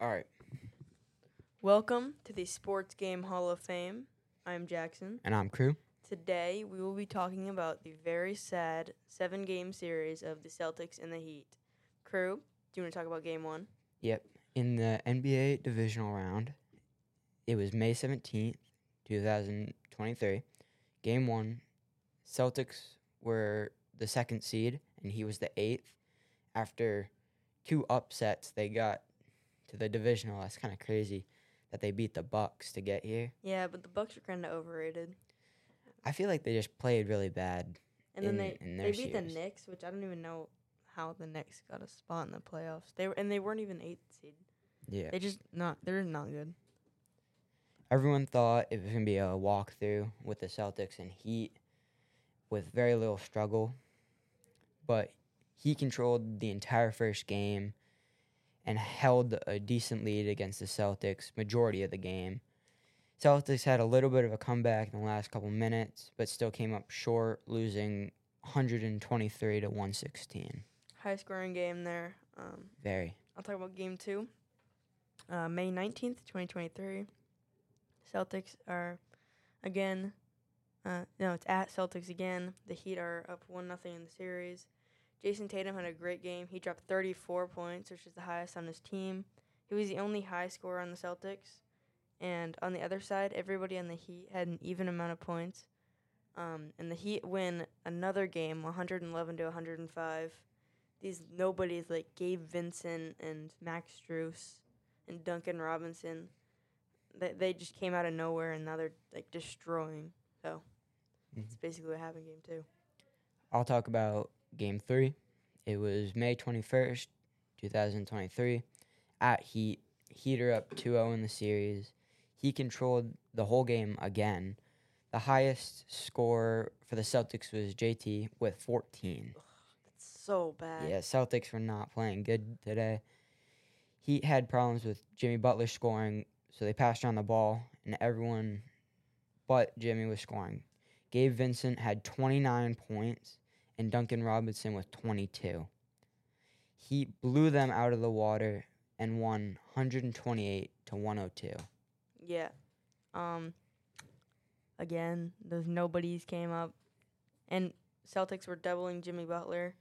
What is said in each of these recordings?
All right. Welcome to the Sports Game Hall of Fame. I'm Jackson. And I'm Cru. Today we will be talking about the very sad seven game series of the Celtics and the Heat. Cru, do you want to talk about game one? Yep. In the NBA divisional round, it was May 17th, 2023. Game one, Celtics were the second seed, and he was the eighth. After two upsets, they got to the divisional. That's kind of crazy that they beat the Bucks to get here. Yeah, but the Bucks are kind of overrated. I feel like they just played really bad. And then they in they beat the. Knicks, which I don't even know how the Knicks got a spot in the playoffs. They were and they weren't even eighth seed. Yeah. They just not they're not good. Everyone thought it was going to be a walkthrough with the Celtics and Heat with very little struggle. But he controlled the entire first game and held a decent lead against the Celtics majority of the game. Celtics had a little bit of a comeback in the last couple minutes, but still came up short, losing 123 to 116. High scoring game there. Um, Very. I'll talk about game two. Uh, May 19th, 2023. Celtics are again, uh, no, it's at Celtics again. The Heat are up 1 nothing in the series. Jayson Tatum had a great game. He dropped 34 points, which is the highest on his team. He was the only high scorer on the Celtics. And on the other side, everybody on the Heat had an even amount of points. Um, and the Heat win another game, 111 to 105 these nobodies like Gabe Vincent and Max Strus and Duncan Robinson. They they just came out of nowhere and now they're like destroying. So that's basically what happened game two. I'll talk about game three. It was May 21st, 2023, at Heat. Heat are up 2 0 in the series. He controlled the whole game again. The highest score for the Celtics was JT with 14. It's so bad. Yeah, Celtics were not playing good today. Heat had problems with Jimmy Butler scoring, so they passed on the ball, and everyone but Jimmy was scoring. Gabe Vincent had 29 points, and Duncan Robinson with 22. He blew them out of the water and won 128 to 102. Yeah. Um again, those nobodies came up and Celtics were doubling Jimmy Butler.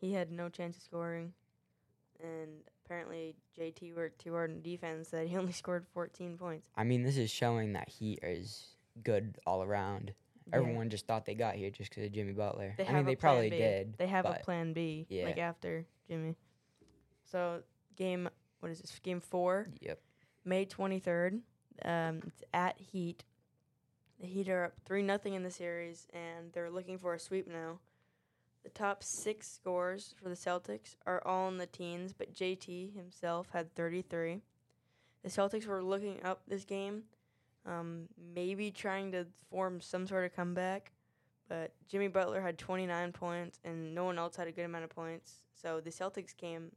He had no chance of scoring. And apparently JT worked too hard in defense that he only scored 14 points. I mean, this is showing that Heat is good all around. Yeah. Everyone just thought they got here just because of Jimmy Butler. They I mean, they probably B. did. They have a plan B, Yeah. like after Jimmy. So game, what is this? Game four, Yep. May twenty third. Um, it's at Heat. The Heat are up three nothing in the series, and they're looking for a sweep now. The top six scores for the Celtics are all in the teens, but JT himself had thirty three. The Celtics were looking up this game, um, maybe trying to form some sort of comeback, but Jimmy Butler had 29 points and no one else had a good amount of points. So the Celtics came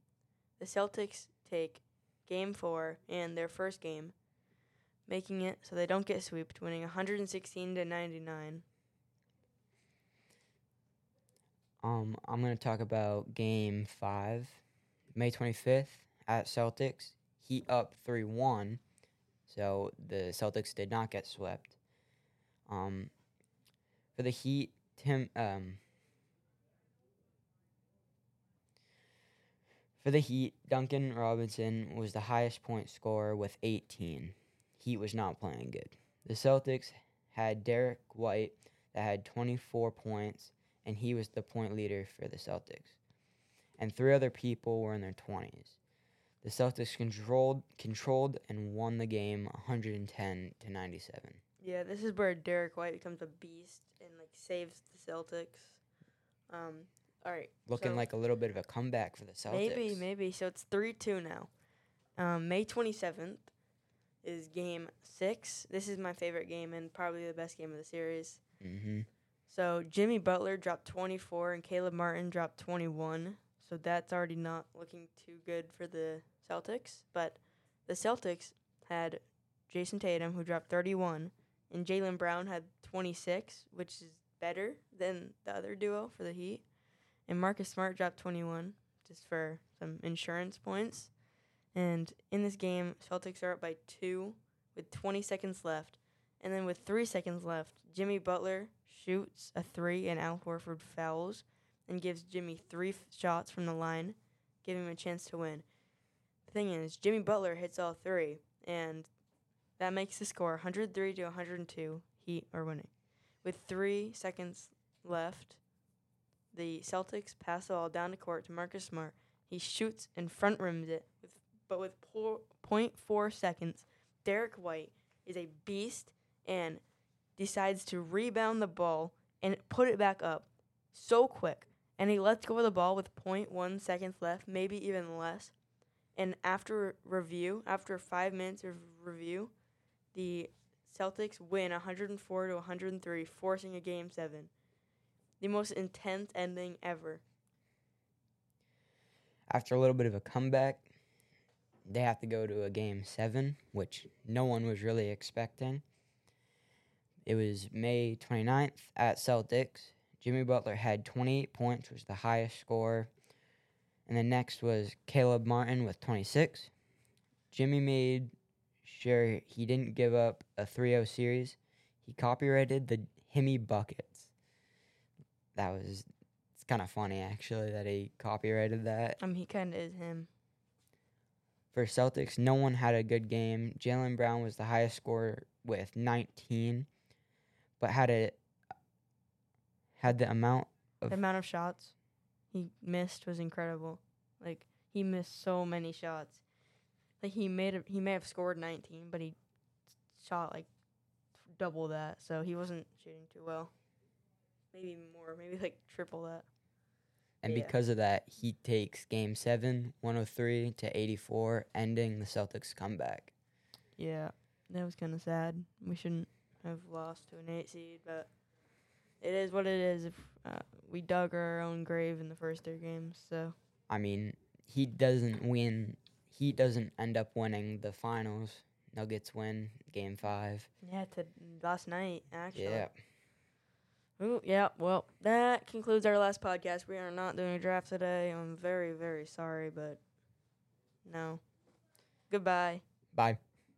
the Celtics take game 4 and their first game, making it so they don't get swept, winning 116 to 99. Um, I'm gonna talk about Game Five, May 25th at Celtics. Heat up three one, so the Celtics did not get swept. Um, for the Heat, Tim um. For the Heat, Duncan Robinson was the highest point scorer with 18. Heat was not playing good. The Celtics had Derrick White that had 24 points and he was the point leader for the Celtics. And three other people were in their 20s. The Celtics controlled controlled and won the game 110 to 97. Yeah, this is where Derrick White becomes a beast and like saves the Celtics. Um, all right, Looking so- like a little bit of a comeback for the Celtics. Maybe, maybe. So it's three two now. Um, May twenty seventh is game six. This is my favorite game and probably the best game of the series. Mm-hmm. So Jimmy Butler dropped twenty four and Caleb Martin dropped twenty one. So that's already not looking too good for the Celtics. But the Celtics had Jayson Tatum who dropped thirty one and Jaylen Brown had twenty six, which is better than the other duo for the Heat. And Marcus Smart dropped twenty one just for some insurance points. And in this game, Celtics are up by two with 20 seconds left. And then with three seconds left, Jimmy Butler shoots a three and Al Horford fouls and gives Jimmy three f- shots from the line, giving him a chance to win. Thing is, Jimmy Butler hits all three, and that makes the score 103 to 102. Heat are winning. With three seconds left, the Celtics pass the ball down the court to Marcus Smart. He shoots and front rims it, with, but with po- 0.4 seconds, Derrick White is a beast and decides to rebound the ball and put it back up so quick. And he lets go of the ball with 0.1 seconds left, maybe even less. And after review, after five minutes of review, the Celtics win 104 to 103, forcing a game seven. The most intense ending ever. After a little bit of a comeback, they have to go to a game seven, which no one was really expecting. It was May 29th at Celtics. Jimmy Butler had 28 points, which was the highest score. And then next was Caleb Martin with 26. Jimmy made sure he didn't give up a 3 0 series. He copyrighted the Himmy buckets. That was, it's kind of funny actually that he copyrighted that. I mean, he kind of is him. For Celtics, no one had a good game. Jaylen Brown was the highest scorer with 19, but had a had the amount of The amount of shots he missed was incredible. Like he missed so many shots. Like he made a, he may have scored 19, but he shot like double that. So he wasn't shooting too well. Maybe more, maybe like triple that. and yeah. because of that, he takes game 7, 103 to 84, ending the Celtics comeback. Yeah, that was kind of sad. We shouldn't have lost to an eight seed, but it is what it is. If uh, we dug our own grave in the first three games, so I mean, he doesn't win. He doesn't end up winning the finals. Nuggets win game 5. yeah. To last night, actually. Yeah. Ooh, yeah. Well, that concludes our last podcast. We are not doing a draft today. I'm very, very sorry, but no. Goodbye. Bye.